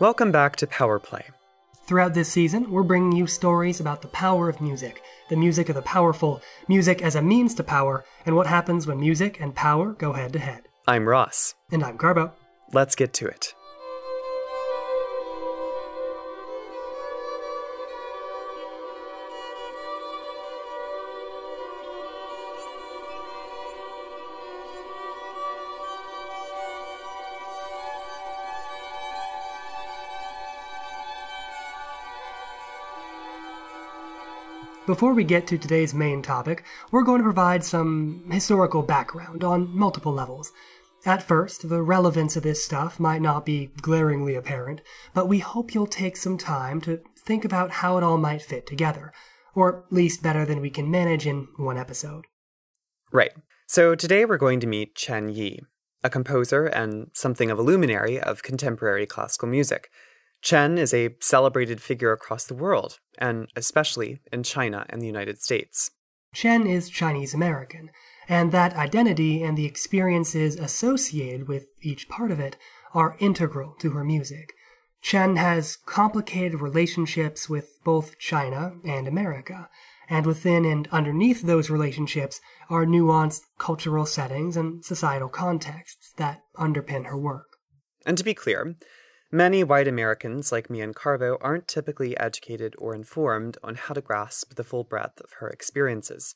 Welcome back to Power Play. Throughout this season, we're bringing you stories about the power of music, the music of the powerful, music as a means to power, and what happens when music and power go head to head. I'm Ross. And I'm Garbo. Let's get to it. Before we get to today's main topic, we're going to provide some historical background on multiple levels. At first, the relevance of this stuff might not be glaringly apparent, but we hope you'll take some time to think about how it all might fit together, or at least better than we can manage in one episode. Right. So today we're going to meet Chen Yi, a composer and something of a luminary of contemporary classical music. Chen is a celebrated figure across the world, and especially in China and the United States. Chen is Chinese American, and that identity and the experiences associated with each part of it are integral to her music. Chen has complicated relationships with both China and America, and within and underneath those relationships are nuanced cultural settings and societal contexts that underpin her work. And to be clear, Many white Americans, like me and Carbo, aren't typically educated or informed on how to grasp the full breadth of her experiences.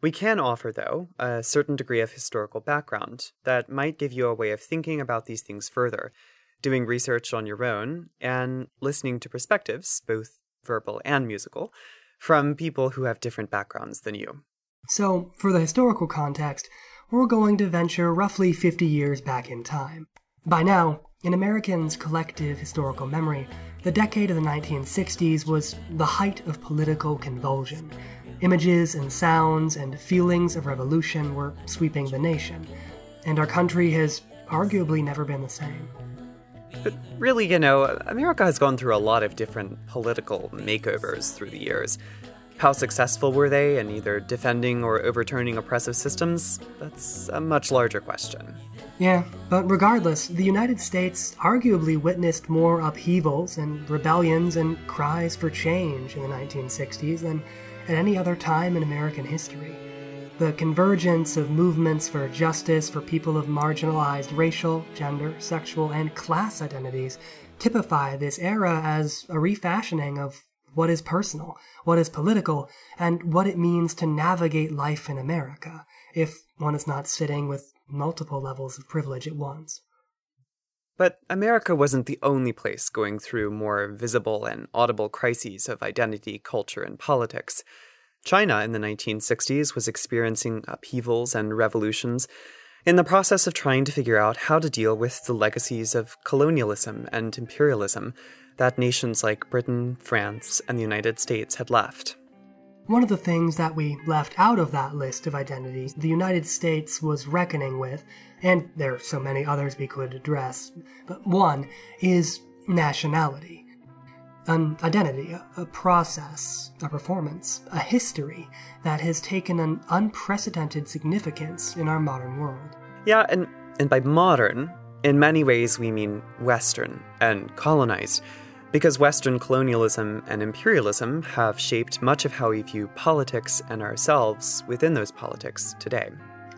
We can offer, though, a certain degree of historical background that might give you a way of thinking about these things further, doing research on your own, and listening to perspectives, both verbal and musical, from people who have different backgrounds than you. So, for the historical context, we're going to venture roughly 50 years back in time. By now, in Americans' collective historical memory, the decade of the 1960s was the height of political convulsion. Images and sounds and feelings of revolution were sweeping the nation, and our country has arguably never been the same. But really, you know, America has gone through a lot of different political makeovers through the years. How successful were they in either defending or overturning oppressive systems? That's a much larger question. Yeah, but regardless, the United States arguably witnessed more upheavals and rebellions and cries for change in the 1960s than at any other time in American history. The convergence of movements for justice for people of marginalized racial, gender, sexual, and class identities typify this era as a refashioning of what is personal, what is political, and what it means to navigate life in America if one is not sitting with multiple levels of privilege at once. But America wasn't the only place going through more visible and audible crises of identity, culture, and politics. China in the 1960s was experiencing upheavals and revolutions in the process of trying to figure out how to deal with the legacies of colonialism and imperialism that nations like Britain, France, and the United States had left. One of the things that we left out of that list of identities the United States was reckoning with, and there are so many others we could address, but one is nationality. An identity, a, process, a performance, a history that has taken an unprecedented significance in our modern world. Yeah, and, and by modern, in many ways we mean Western and colonized because Western colonialism and imperialism have shaped much of how we view politics and ourselves within those politics today.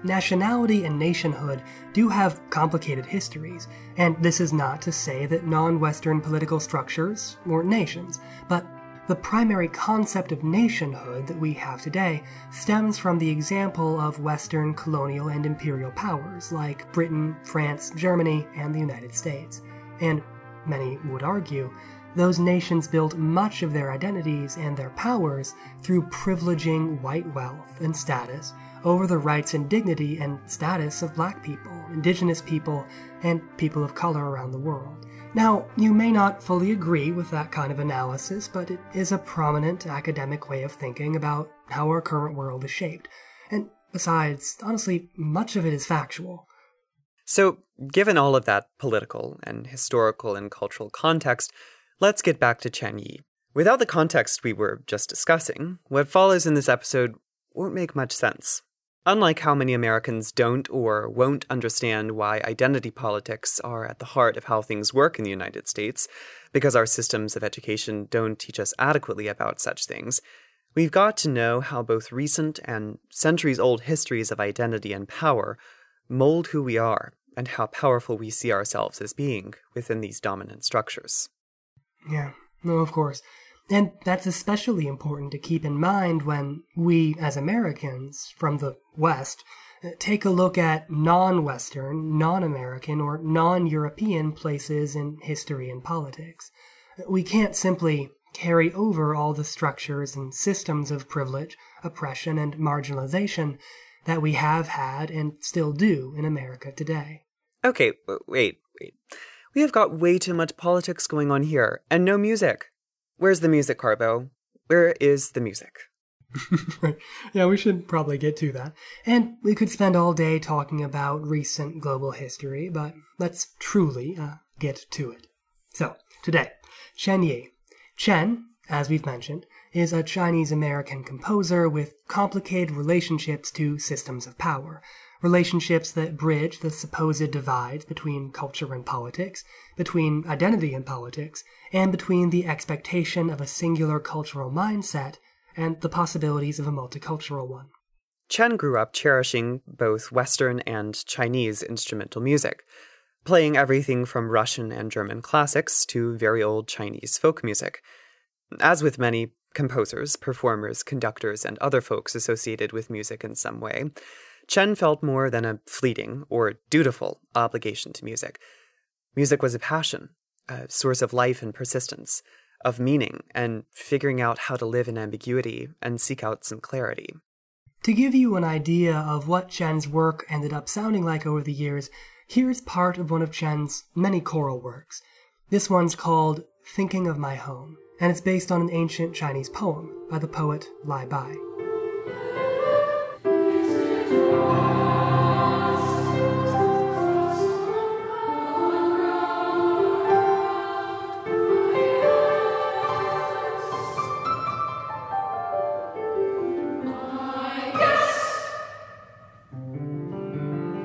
Nationality and nationhood do have complicated histories, and this is not to say that non Western political structures weren't nations, but the primary concept of nationhood that we have today stems from the example of Western colonial and imperial powers like Britain, France, Germany, and the United States. And many would argue those nations built much of their identities and their powers through privileging white wealth and status over the rights and dignity and status of black people, indigenous people, and people of color around the world. Now, you may not fully agree with that kind of analysis, but it is a prominent academic way of thinking about how our current world is shaped. And besides, honestly, much of it is factual. So, given all of that political and historical and cultural context, Let's get back to Chen Yi. Without the context we were just discussing, what follows in this episode won't make much sense. Unlike how many Americans don't or won't understand why identity politics are at the heart of how things work in the United States, because our systems of education don't teach us adequately about such things, we've got to know how both recent and centuries old histories of identity and power mold who we are and how powerful we see ourselves as being within these dominant structures. Yeah, no, of course. And that's especially important to keep in mind when we, as Americans from the West, uh, take a look at non Western, non American, or non European places in history and politics. We can't simply carry over all the structures and systems of privilege, oppression, and marginalization that we have had and still do in America today. Okay, wait, wait. We have got way too much politics going on here, and no music. Where's the music, Carbo? Where is the music? yeah, we should probably get to that. And we could spend all day talking about recent global history, but let's truly uh, get to it. So, today, Chen Yi. Chen, as we've mentioned, is a Chinese American composer with complicated relationships to systems of power relationships that bridge the supposed divide between culture and politics, between identity and politics, and between the expectation of a singular cultural mindset and the possibilities of a multicultural one. Chen grew up cherishing both Western and Chinese instrumental music, playing everything from Russian and German classics to very old Chinese folk music. As with many composers, performers, conductors, and other folks associated with music in some way, Chen felt more than a fleeting or dutiful obligation to music. Music was a passion, a source of life and persistence, of meaning, and figuring out how to live in ambiguity and seek out some clarity. To give you an idea of what Chen's work ended up sounding like over the years, here's part of one of Chen's many choral works. This one's called Thinking of My Home, and it's based on an ancient Chinese poem by the poet Li Bai.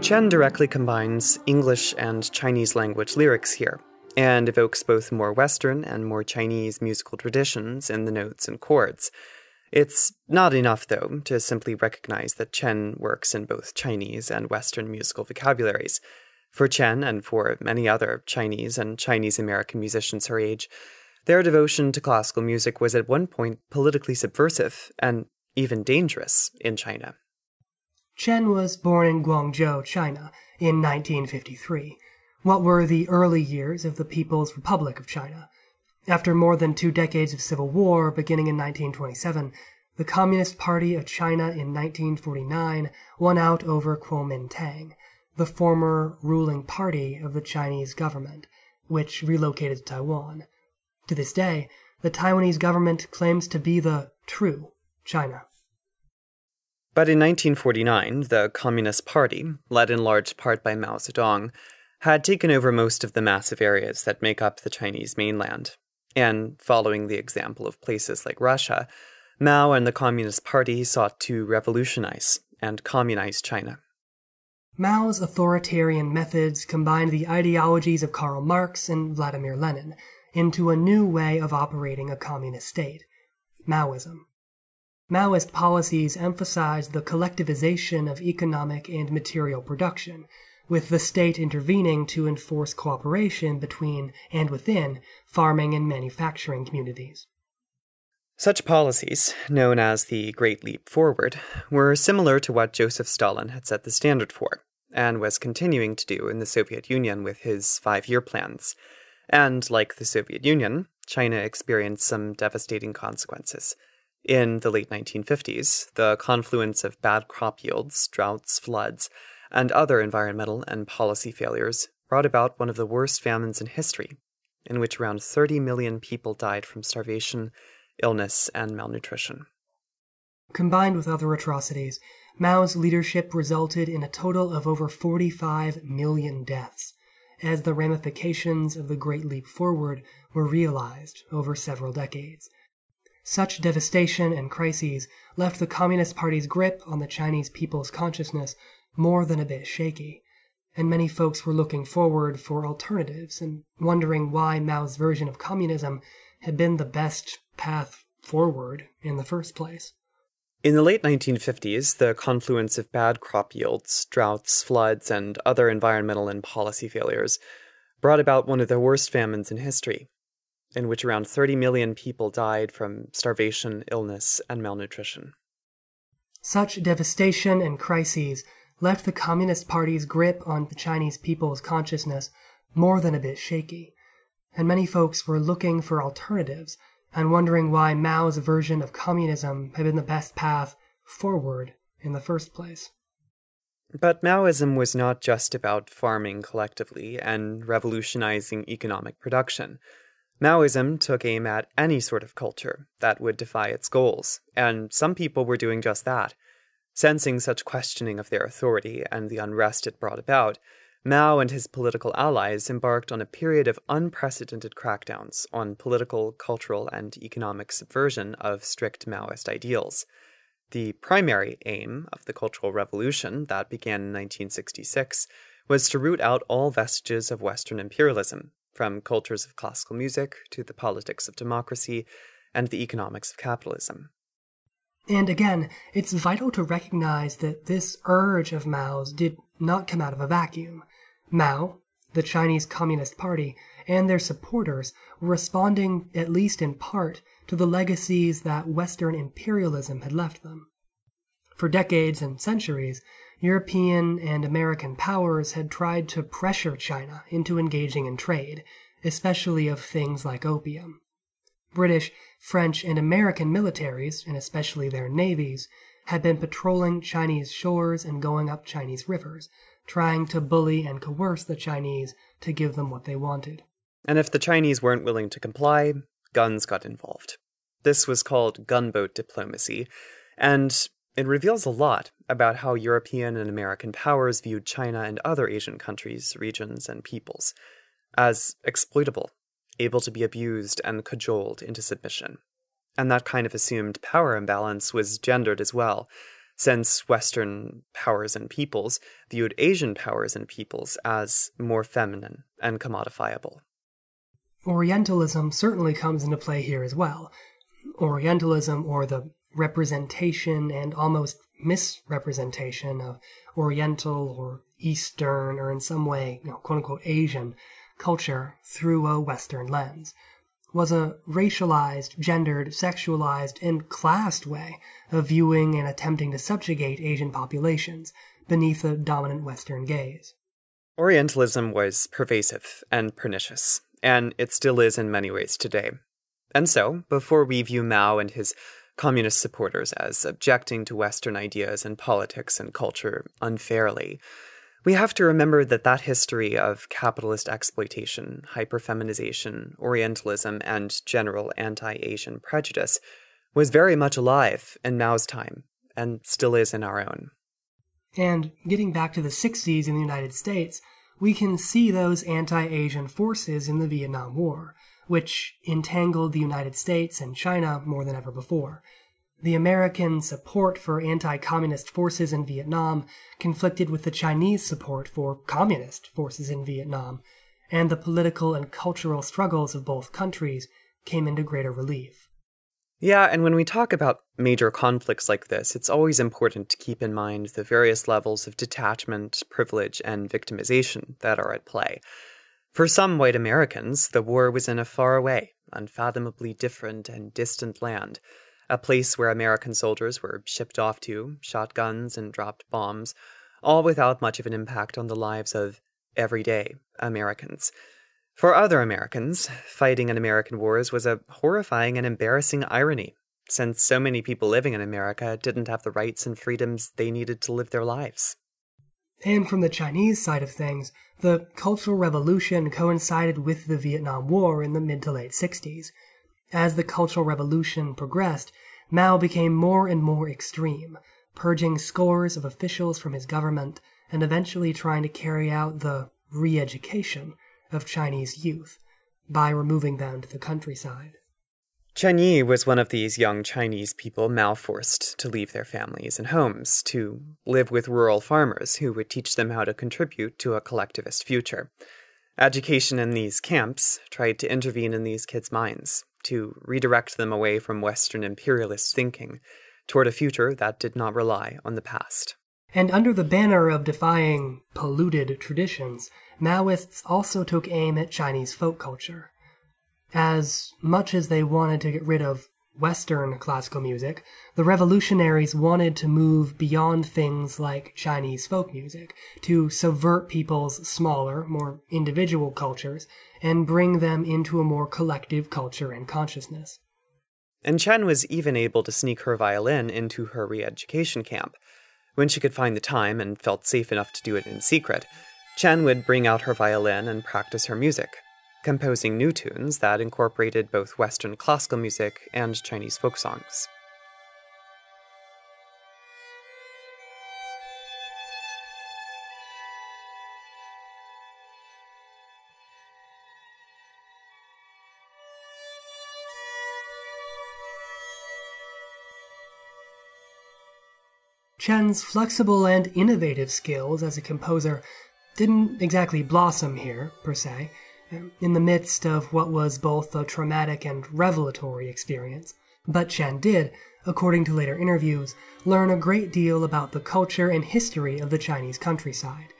Chen directly combines English and Chinese language lyrics here, and evokes both more Western and more Chinese musical traditions in the notes and chords. It's not enough, though, to simply recognize that Chen works in both Chinese and Western musical vocabularies. For Chen, and for many other Chinese and Chinese American musicians her age, their devotion to classical music was at one point politically subversive and even dangerous in China. Chen was born in Guangzhou, China, in 1953. What were the early years of the People's Republic of China? After more than two decades of civil war, beginning in 1927, the Communist Party of China in 1949 won out over Kuomintang, the former ruling party of the Chinese government, which relocated to Taiwan. To this day, the Taiwanese government claims to be the true China. But in 1949, the Communist Party, led in large part by Mao Zedong, had taken over most of the massive areas that make up the Chinese mainland. And following the example of places like Russia, Mao and the Communist Party sought to revolutionize and communize China. Mao's authoritarian methods combined the ideologies of Karl Marx and Vladimir Lenin into a new way of operating a communist state Maoism. Maoist policies emphasized the collectivization of economic and material production, with the state intervening to enforce cooperation between and within farming and manufacturing communities. Such policies, known as the Great Leap Forward, were similar to what Joseph Stalin had set the standard for, and was continuing to do in the Soviet Union with his five year plans. And like the Soviet Union, China experienced some devastating consequences. In the late 1950s, the confluence of bad crop yields, droughts, floods, and other environmental and policy failures brought about one of the worst famines in history, in which around 30 million people died from starvation, illness, and malnutrition. Combined with other atrocities, Mao's leadership resulted in a total of over 45 million deaths, as the ramifications of the Great Leap Forward were realized over several decades. Such devastation and crises left the Communist Party's grip on the Chinese people's consciousness more than a bit shaky, and many folks were looking forward for alternatives and wondering why Mao's version of communism had been the best path forward in the first place. In the late 1950s, the confluence of bad crop yields, droughts, floods, and other environmental and policy failures brought about one of the worst famines in history, in which around 30 million people died from starvation, illness, and malnutrition. Such devastation and crises left the Communist Party's grip on the Chinese people's consciousness more than a bit shaky, and many folks were looking for alternatives and wondering why Mao's version of communism had been the best path forward in the first place. But Maoism was not just about farming collectively and revolutionizing economic production. Maoism took aim at any sort of culture that would defy its goals, and some people were doing just that. Sensing such questioning of their authority and the unrest it brought about, Mao and his political allies embarked on a period of unprecedented crackdowns on political, cultural, and economic subversion of strict Maoist ideals. The primary aim of the Cultural Revolution that began in 1966 was to root out all vestiges of Western imperialism, from cultures of classical music to the politics of democracy and the economics of capitalism. And again, it's vital to recognize that this urge of Mao's did not come out of a vacuum. Mao, the Chinese Communist Party, and their supporters were responding, at least in part, to the legacies that Western imperialism had left them. For decades and centuries, European and American powers had tried to pressure China into engaging in trade, especially of things like opium. British, French, and American militaries, and especially their navies, had been patrolling Chinese shores and going up Chinese rivers, trying to bully and coerce the Chinese to give them what they wanted. And if the Chinese weren't willing to comply, guns got involved. This was called gunboat diplomacy, and it reveals a lot about how European and American powers viewed China and other Asian countries, regions, and peoples as exploitable, able to be abused and cajoled into submission. And that kind of assumed power imbalance was gendered as well, since Western powers and peoples viewed Asian powers and peoples as more feminine and commodifiable. Orientalism certainly comes into play here as well. Orientalism, or the representation and almost misrepresentation of Oriental or Eastern or in some way, you know, quote unquote, Asian culture through a Western lens was a racialized, gendered, sexualized, and classed way of viewing and attempting to subjugate Asian populations beneath a dominant Western gaze. Orientalism was pervasive and pernicious, and it still is in many ways today. And so, before we view Mao and his communist supporters as objecting to Western ideas and politics and culture unfairly, we have to remember that that history of capitalist exploitation, hyperfeminization, Orientalism, and general anti Asian prejudice was very much alive in Mao's time, and still is in our own. And getting back to the 60s in the United States, we can see those anti Asian forces in the Vietnam War, which entangled the United States and China more than ever before. The American support for anti communist forces in Vietnam conflicted with the Chinese support for communist forces in Vietnam, and the political and cultural struggles of both countries came into greater relief. Yeah, and when we talk about major conflicts like this, it's always important to keep in mind the various levels of detachment, privilege, and victimization that are at play. For some white Americans, the war was in a faraway, unfathomably different and distant land a place where American soldiers were shipped off to, shot guns, and dropped bombs, all without much of an impact on the lives of everyday Americans. For other Americans, fighting in American wars was a horrifying and embarrassing irony, since so many people living in America didn't have the rights and freedoms they needed to live their lives. And from the Chinese side of things, the Cultural Revolution coincided with the Vietnam War in the mid to late 60s, as the Cultural Revolution progressed, Mao became more and more extreme, purging scores of officials from his government and eventually trying to carry out the re education of Chinese youth by removing them to the countryside. Chen Yi was one of these young Chinese people malforced to leave their families and homes to live with rural farmers who would teach them how to contribute to a collectivist future. Education in these camps tried to intervene in these kids' minds, to redirect them away from Western imperialist thinking toward a future that did not rely on the past. And under the banner of defying polluted traditions, Maoists also took aim at Chinese folk culture. As much as they wanted to get rid of Western classical music, the revolutionaries wanted to move beyond things like Chinese folk music, to subvert people's smaller, more individual cultures, and bring them into a more collective culture and consciousness. And Chen was even able to sneak her violin into her re education camp. When she could find the time and felt safe enough to do it in secret, Chen would bring out her violin and practice her music, composing new tunes that incorporated both Western classical music and Chinese folk songs. Chen's flexible and innovative skills as a composer didn't exactly blossom here, per se, in the midst of what was both a traumatic and revelatory experience. But Chen did, according to later interviews, learn a great deal about the culture and history of the Chinese countryside.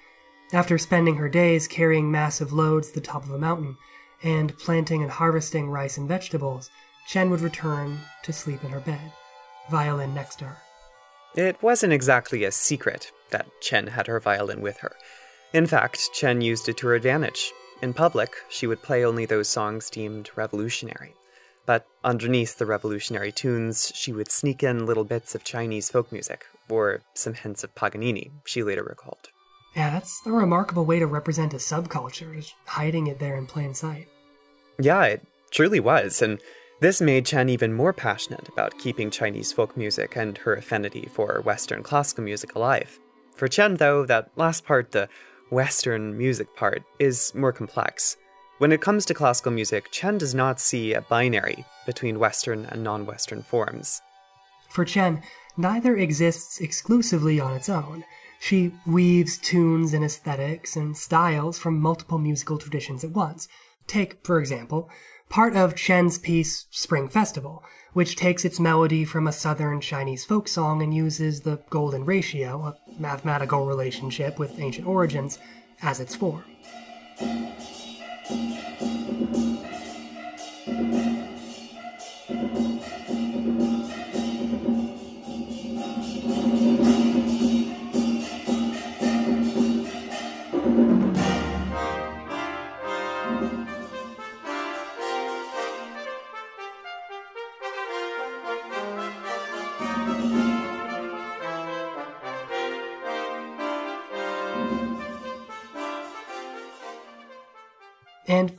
After spending her days carrying massive loads to the top of a mountain and planting and harvesting rice and vegetables, Chen would return to sleep in her bed, violin next to her. It wasn't exactly a secret that Chen had her violin with her. In fact, Chen used it to her advantage. In public, she would play only those songs deemed revolutionary. But underneath the revolutionary tunes, she would sneak in little bits of Chinese folk music, or some hints of Paganini, she later recalled. Yeah, that's a remarkable way to represent a subculture, just hiding it there in plain sight. Yeah, it truly was, and this made Chen even more passionate about keeping Chinese folk music and her affinity for Western classical music alive. For Chen, though, that last part, the Western music part, is more complex. When it comes to classical music, Chen does not see a binary between Western and non Western forms. For Chen, neither exists exclusively on its own. She weaves tunes and aesthetics and styles from multiple musical traditions at once. Take, for example, part of Chen's piece Spring Festival, which takes its melody from a southern Chinese folk song and uses the golden ratio, a mathematical relationship with ancient origins, as its form.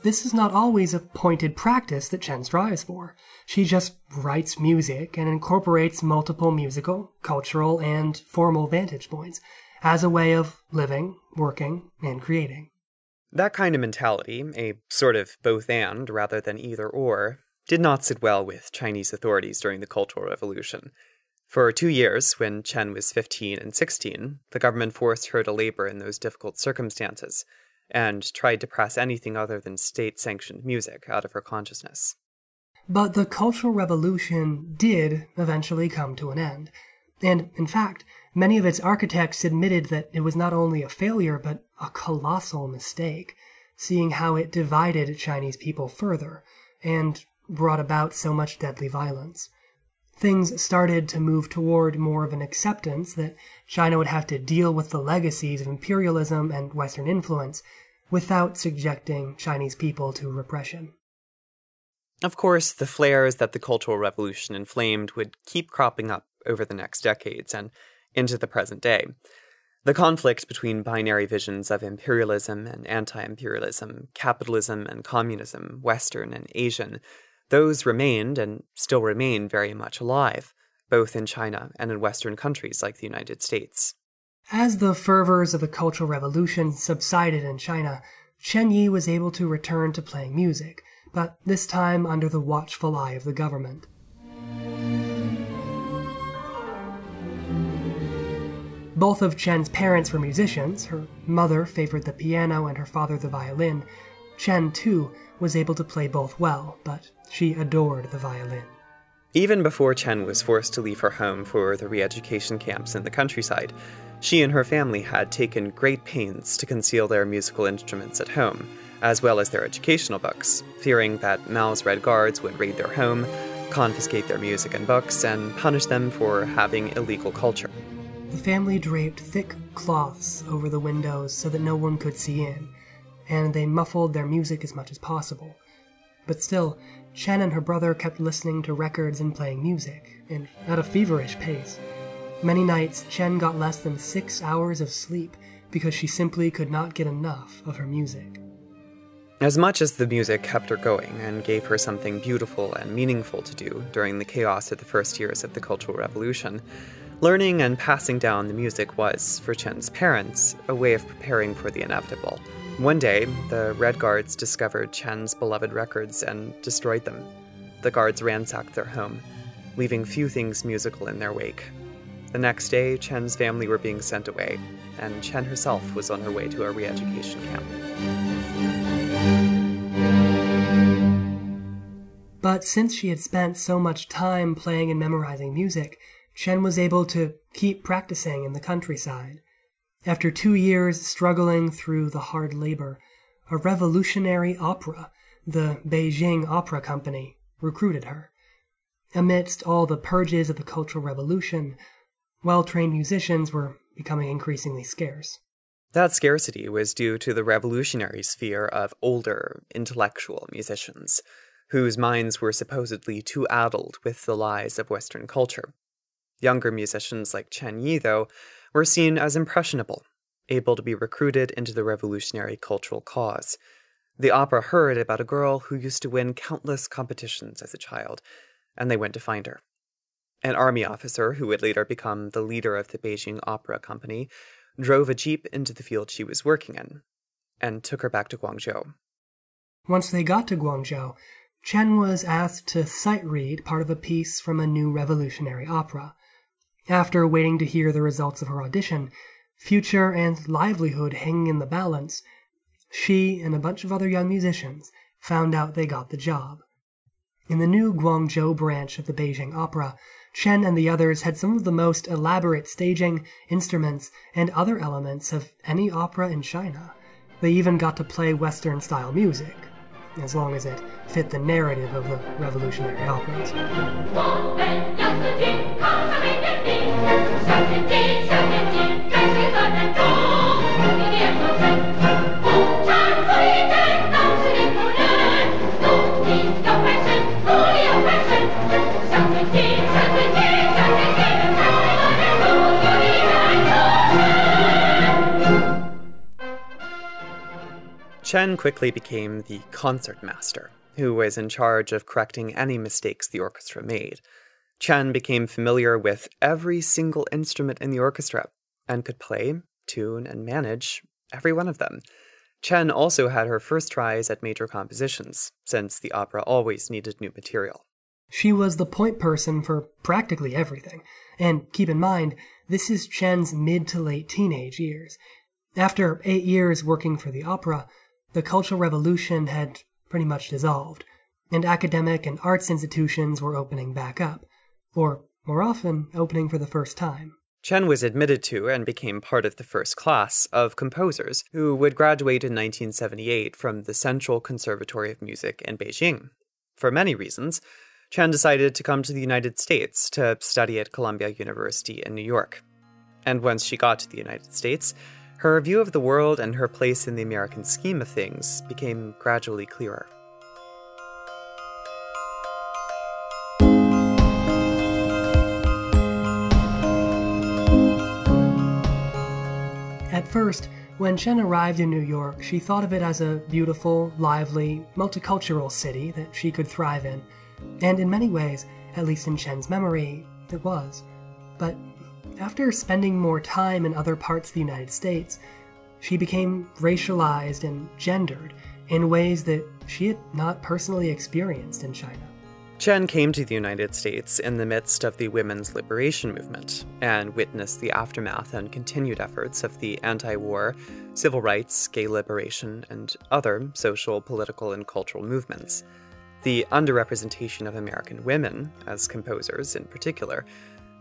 This is not always a pointed practice that Chen strives for. She just writes music and incorporates multiple musical, cultural, and formal vantage points as a way of living, working, and creating. That kind of mentality, a sort of both and rather than either or, did not sit well with Chinese authorities during the Cultural Revolution. For two years, when Chen was 15 and 16, the government forced her to labor in those difficult circumstances and tried to press anything other than state sanctioned music out of her consciousness. But the Cultural Revolution did eventually come to an end. And, in fact, many of its architects admitted that it was not only a failure, but a colossal mistake, seeing how it divided Chinese people further and brought about so much deadly violence. Things started to move toward more of an acceptance that China would have to deal with the legacies of imperialism and Western influence without subjecting Chinese people to repression. Of course, the flares that the Cultural Revolution inflamed would keep cropping up over the next decades and into the present day. The conflict between binary visions of imperialism and anti imperialism, capitalism and communism, Western and Asian, those remained and still remain very much alive, both in China and in Western countries like the United States. As the fervors of the Cultural Revolution subsided in China, Chen Yi was able to return to playing music, but this time under the watchful eye of the government. Both of Chen's parents were musicians. Her mother favored the piano and her father the violin. Chen, too, was able to play both well, but she adored the violin. Even before Chen was forced to leave her home for the re education camps in the countryside, she and her family had taken great pains to conceal their musical instruments at home, as well as their educational books, fearing that Mao's Red Guards would raid their home, confiscate their music and books, and punish them for having illegal culture. The family draped thick cloths over the windows so that no one could see in, and they muffled their music as much as possible. But still, Chen and her brother kept listening to records and playing music, and at a feverish pace. Many nights, Chen got less than six hours of sleep because she simply could not get enough of her music. As much as the music kept her going and gave her something beautiful and meaningful to do during the chaos of the first years of the Cultural Revolution, Learning and passing down the music was, for Chen's parents, a way of preparing for the inevitable. One day, the Red Guards discovered Chen's beloved records and destroyed them. The guards ransacked their home, leaving few things musical in their wake. The next day, Chen's family were being sent away, and Chen herself was on her way to a re education camp. But since she had spent so much time playing and memorizing music, Chen was able to keep practicing in the countryside. After two years struggling through the hard labor, a revolutionary opera, the Beijing Opera Company, recruited her. Amidst all the purges of the Cultural Revolution, well trained musicians were becoming increasingly scarce. That scarcity was due to the revolutionary sphere of older, intellectual musicians, whose minds were supposedly too addled with the lies of Western culture. Younger musicians like Chen Yi, though, were seen as impressionable, able to be recruited into the revolutionary cultural cause. The opera heard about a girl who used to win countless competitions as a child, and they went to find her. An army officer, who would later become the leader of the Beijing Opera Company, drove a jeep into the field she was working in and took her back to Guangzhou. Once they got to Guangzhou, Chen was asked to sight read part of a piece from a new revolutionary opera. After waiting to hear the results of her audition, future and livelihood hanging in the balance, she and a bunch of other young musicians found out they got the job. In the new Guangzhou branch of the Beijing Opera, Chen and the others had some of the most elaborate staging, instruments, and other elements of any opera in China. They even got to play Western style music, as long as it fit the narrative of the revolutionary operas. Chen quickly became the concertmaster, who was in charge of correcting any mistakes the orchestra made. Chen became familiar with every single instrument in the orchestra and could play, tune, and manage every one of them. Chen also had her first tries at major compositions, since the opera always needed new material. She was the point person for practically everything. And keep in mind, this is Chen's mid to late teenage years. After eight years working for the opera, the Cultural Revolution had pretty much dissolved, and academic and arts institutions were opening back up, or more often, opening for the first time. Chen was admitted to and became part of the first class of composers who would graduate in 1978 from the Central Conservatory of Music in Beijing. For many reasons, Chen decided to come to the United States to study at Columbia University in New York. And once she got to the United States, her view of the world and her place in the American scheme of things became gradually clearer. First, when Chen arrived in New York, she thought of it as a beautiful, lively, multicultural city that she could thrive in. And in many ways, at least in Chen's memory, it was. But after spending more time in other parts of the United States, she became racialized and gendered in ways that she had not personally experienced in China. Chen came to the United States in the midst of the women's liberation movement and witnessed the aftermath and continued efforts of the anti war, civil rights, gay liberation, and other social, political, and cultural movements. The underrepresentation of American women, as composers in particular,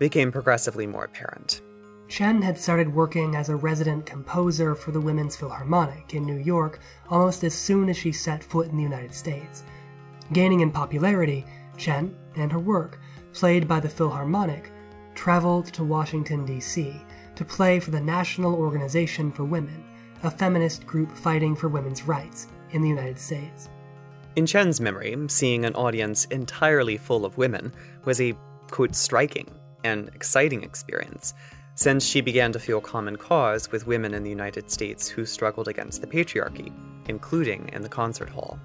became progressively more apparent. Chen had started working as a resident composer for the Women's Philharmonic in New York almost as soon as she set foot in the United States. Gaining in popularity, Chen and her work, played by the Philharmonic, traveled to Washington, D.C. to play for the National Organization for Women, a feminist group fighting for women's rights in the United States. In Chen's memory, seeing an audience entirely full of women was a, quote, striking and exciting experience, since she began to feel common cause with women in the United States who struggled against the patriarchy, including in the concert hall.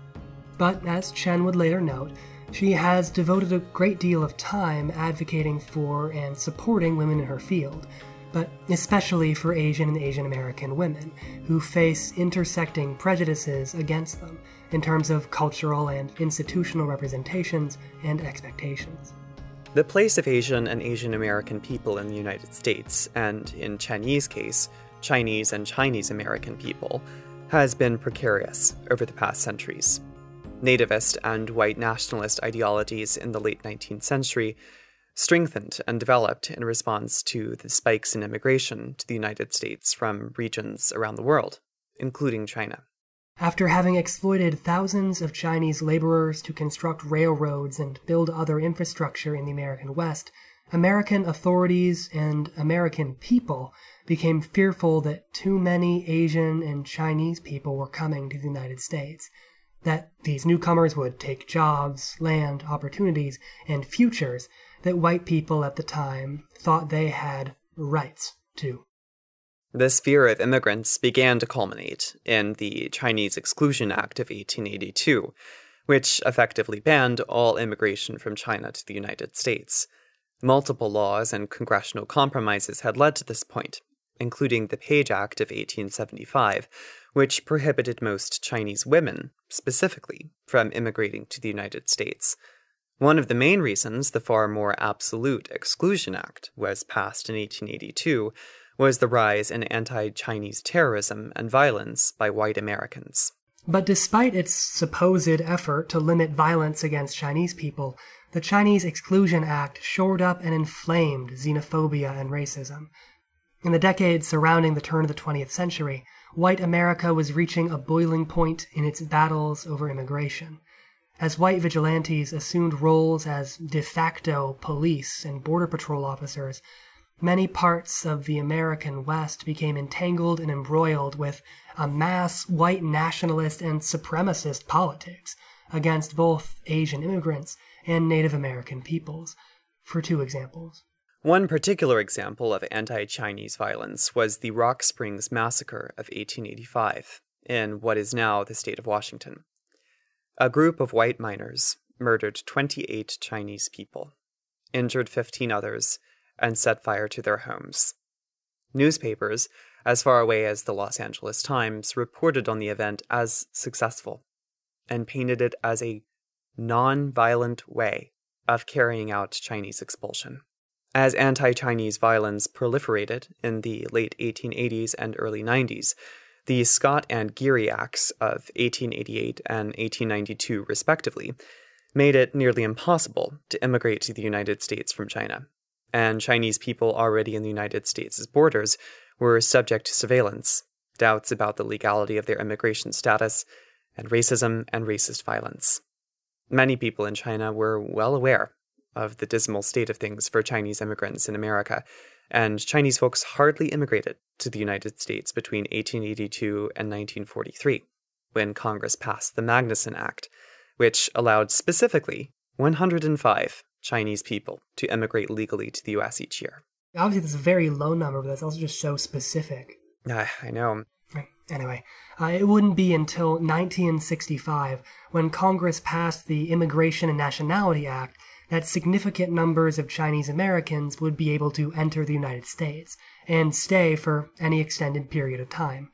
But as Chen would later note, she has devoted a great deal of time advocating for and supporting women in her field, but especially for Asian and Asian American women, who face intersecting prejudices against them in terms of cultural and institutional representations and expectations. The place of Asian and Asian American people in the United States, and in Chinese case, Chinese and Chinese American people, has been precarious over the past centuries nativist and white nationalist ideologies in the late 19th century strengthened and developed in response to the spikes in immigration to the United States from regions around the world, including China. After having exploited thousands of Chinese laborers to construct railroads and build other infrastructure in the American West, American authorities and American people became fearful that too many Asian and Chinese people were coming to the United States that these newcomers would take jobs, land, opportunities, and futures that white people at the time thought they had rights to. This fear of immigrants began to culminate in the Chinese Exclusion Act of 1882, which effectively banned all immigration from China to the United States. Multiple laws and congressional compromises had led to this point, including the Page Act of 1875, which prohibited most Chinese women, specifically, from immigrating to the United States. One of the main reasons the far more absolute Exclusion Act was passed in 1882 was the rise in anti Chinese terrorism and violence by white Americans. But despite its supposed effort to limit violence against Chinese people, the Chinese Exclusion Act shored up and inflamed xenophobia and racism. In the decades surrounding the turn of the 20th century, white America was reaching a boiling point in its battles over immigration. As white vigilantes assumed roles as de facto police and border patrol officers, many parts of the American West became entangled and embroiled with a mass white nationalist and supremacist politics against both Asian immigrants and Native American peoples, for two examples. One particular example of anti Chinese violence was the Rock Springs Massacre of 1885 in what is now the state of Washington. A group of white miners murdered 28 Chinese people, injured 15 others, and set fire to their homes. Newspapers, as far away as the Los Angeles Times, reported on the event as successful and painted it as a non violent way of carrying out Chinese expulsion. As anti Chinese violence proliferated in the late 1880s and early 90s, the Scott and Geary Acts of 1888 and 1892, respectively, made it nearly impossible to immigrate to the United States from China, and Chinese people already in the United States' borders were subject to surveillance, doubts about the legality of their immigration status, and racism and racist violence. Many people in China were well aware of the dismal state of things for Chinese immigrants in America, and Chinese folks hardly immigrated to the United States between 1882 and 1943, when Congress passed the Magnuson Act, which allowed specifically 105 Chinese people to immigrate legally to the US each year. Obviously, that's a very low number, but that's also just so specific. Uh, I know. Anyway, uh, it wouldn't be until 1965, when Congress passed the Immigration and Nationality Act, that significant numbers of Chinese Americans would be able to enter the United States and stay for any extended period of time.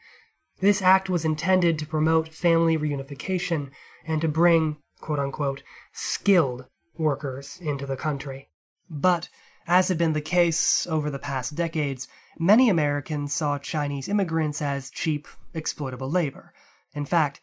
This act was intended to promote family reunification and to bring, quote unquote, skilled workers into the country. But, as had been the case over the past decades, many Americans saw Chinese immigrants as cheap, exploitable labor. In fact,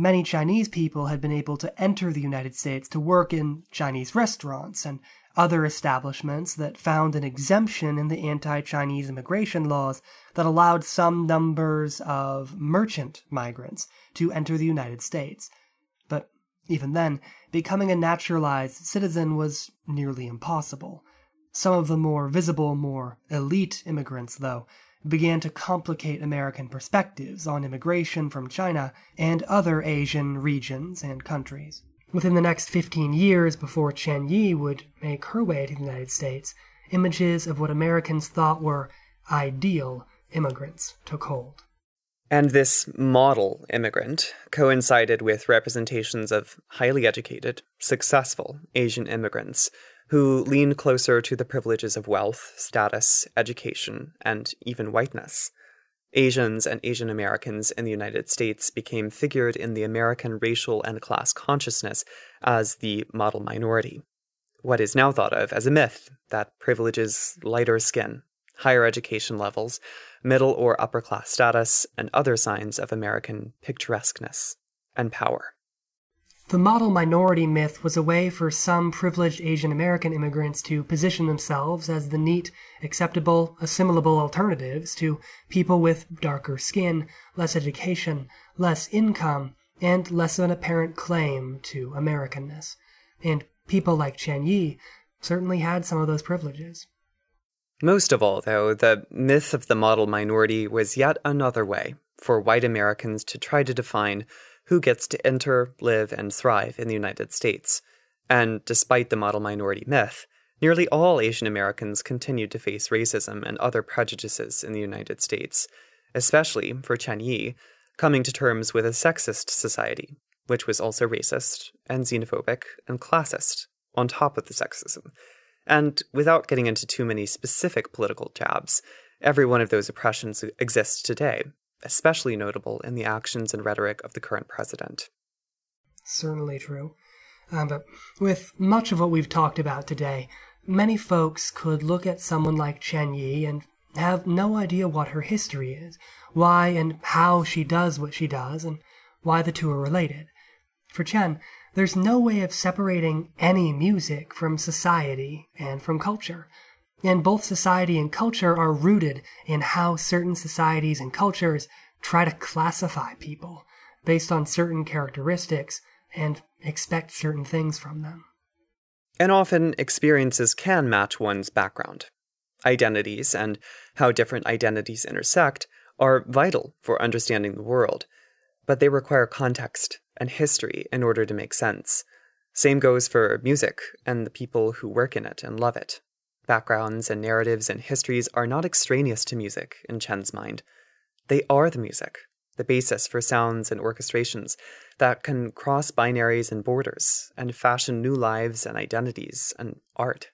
many Chinese people had been able to enter the United States to work in Chinese restaurants and other establishments that found an exemption in the anti Chinese immigration laws that allowed some numbers of merchant migrants to enter the United States. But even then, becoming a naturalized citizen was nearly impossible. Some of the more visible, more elite immigrants, though, began to complicate American perspectives on immigration from China and other Asian regions and countries. Within the next 15 years before Chen Yi would make her way to the United States, images of what Americans thought were ideal immigrants took hold. And this model immigrant coincided with representations of highly educated, successful Asian immigrants who leaned closer to the privileges of wealth, status, education, and even whiteness. Asians and Asian Americans in the United States became figured in the American racial and class consciousness as the model minority. What is now thought of as a myth that privileges lighter skin, higher education levels, middle or upper class status, and other signs of American picturesqueness and power. The model minority myth was a way for some privileged Asian American immigrants to position themselves as the neat, acceptable, assimilable alternatives to people with darker skin, less education, less income, and less of an apparent claim to Americanness. And people like Chen Yi certainly had some of those privileges. Most of all, though, the myth of the model minority was yet another way for white Americans to try to define who gets to enter, live, and thrive in the United States. And despite the model minority myth, nearly all Asian Americans continue to face racism and other prejudices in the United States, especially for Chen Yi, coming to terms with a sexist society, which was also racist and xenophobic and classist, on top of the sexism. And without getting into too many specific political jabs, every one of those oppressions exists today, especially notable in the actions and rhetoric of the current president. Certainly true. Um, but with much of what we've talked about today, many folks could look at someone like Chen Yi and have no idea what her history is, why and how she does what she does, and why the two are related. For Chen, there's no way of separating any music from society and from culture. And both society and culture are rooted in how certain societies and cultures try to classify people based on certain characteristics and expect certain things from them. And often, experiences can match one's background. Identities and how different identities intersect are vital for understanding the world, but they require context and history in order to make sense. Same goes for music and the people who work in it and love it. Backgrounds and narratives and histories are not extraneous to music in Chen's mind. They are the music, the basis for sounds and orchestrations that can cross binaries and borders and fashion new lives and identities and art.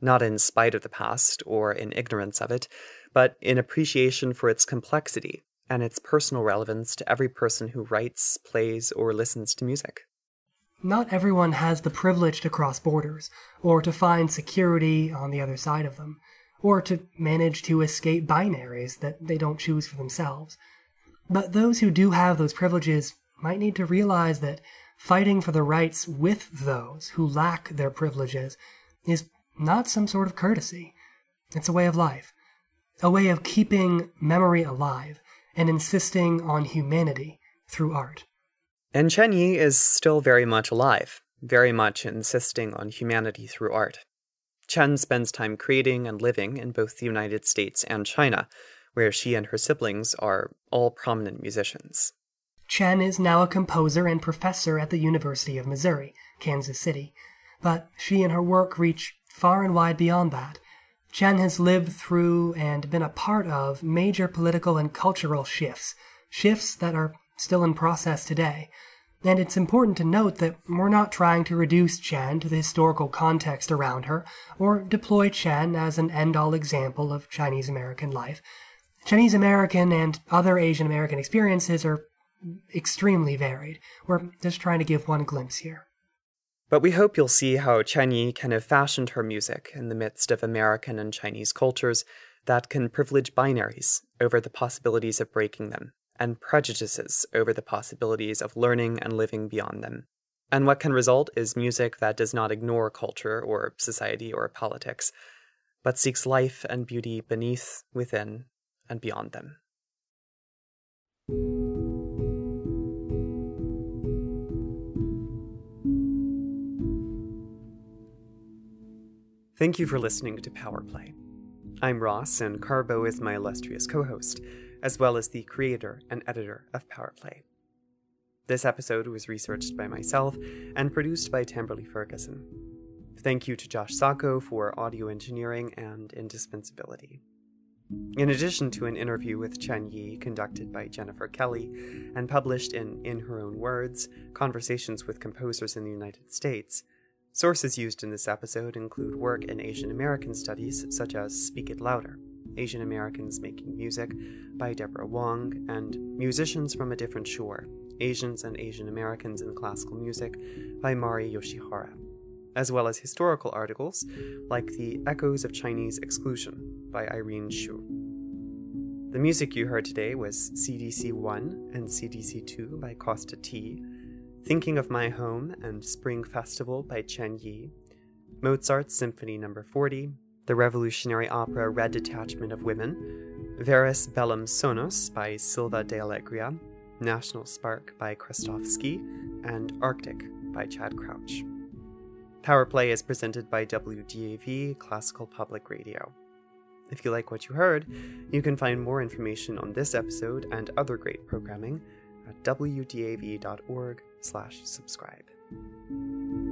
Not in spite of the past or in ignorance of it, but in appreciation for its complexity and its personal relevance to every person who writes, plays, or listens to music. Not everyone has the privilege to cross borders, or to find security on the other side of them, or to manage to escape binaries that they don't choose for themselves. But those who do have those privileges might need to realize that fighting for the rights with those who lack their privileges is not some sort of courtesy. It's a way of life, a way of keeping memory alive, and insisting on humanity through art. And Chen Yi is still very much alive, very much insisting on humanity through art. Chen spends time creating and living in both the United States and China, where she and her siblings are all prominent musicians. Chen is now a composer and professor at the University of Missouri, Kansas City, but she and her work reach far and wide beyond that. Chen has lived through and been a part of major political and cultural shifts, shifts that are still in process today. And it's important to note that we're not trying to reduce Chen to the historical context around her, or deploy Chen as an end all example of Chinese American life. Chinese American and other Asian American experiences are extremely varied. We're just trying to give one glimpse here. But we hope you'll see how Chen Yi can have fashioned her music in the midst of American and Chinese cultures that can privilege binaries over the possibilities of breaking them, and prejudices over the possibilities of learning and living beyond them. And what can result is music that does not ignore culture or society or politics, but seeks life and beauty beneath, within, and beyond them. Thank you for listening to Power Play. I'm Ross, and Carbo is my illustrious co host, as well as the creator and editor of Powerplay. This episode was researched by myself and produced by Tamberly Ferguson. Thank you to Josh Sacco for audio engineering and indispensability. In addition to an interview with Chen Yi conducted by Jennifer Kelly and published in In Her Own Words Conversations with Composers in the United States, sources used in this episode include work in Asian American studies such as Speak It Louder, Asian Americans Making Music by Deborah Wong, and Musicians from a Different Shore, Asians and Asian Americans in Classical Music by Mari Yoshihara as well as historical articles like The Echoes of Chinese Exclusion by Irene Shu. The music you heard today was CDC 1 and CDC 2 by Costa T, Thinking of My Home and Spring Festival by Chen Yi, Mozart's Symphony No. 40, the revolutionary opera Red Detachment of Women, Veris Bellum Sonus by Silva de Alegria, National Spark by Krastovsky, and Arctic by Chad Crouch. Power Play is presented by WDAV Classical Public Radio. If you like what you heard, you can find more information on this episode and other great programming at wdav.org/subscribe.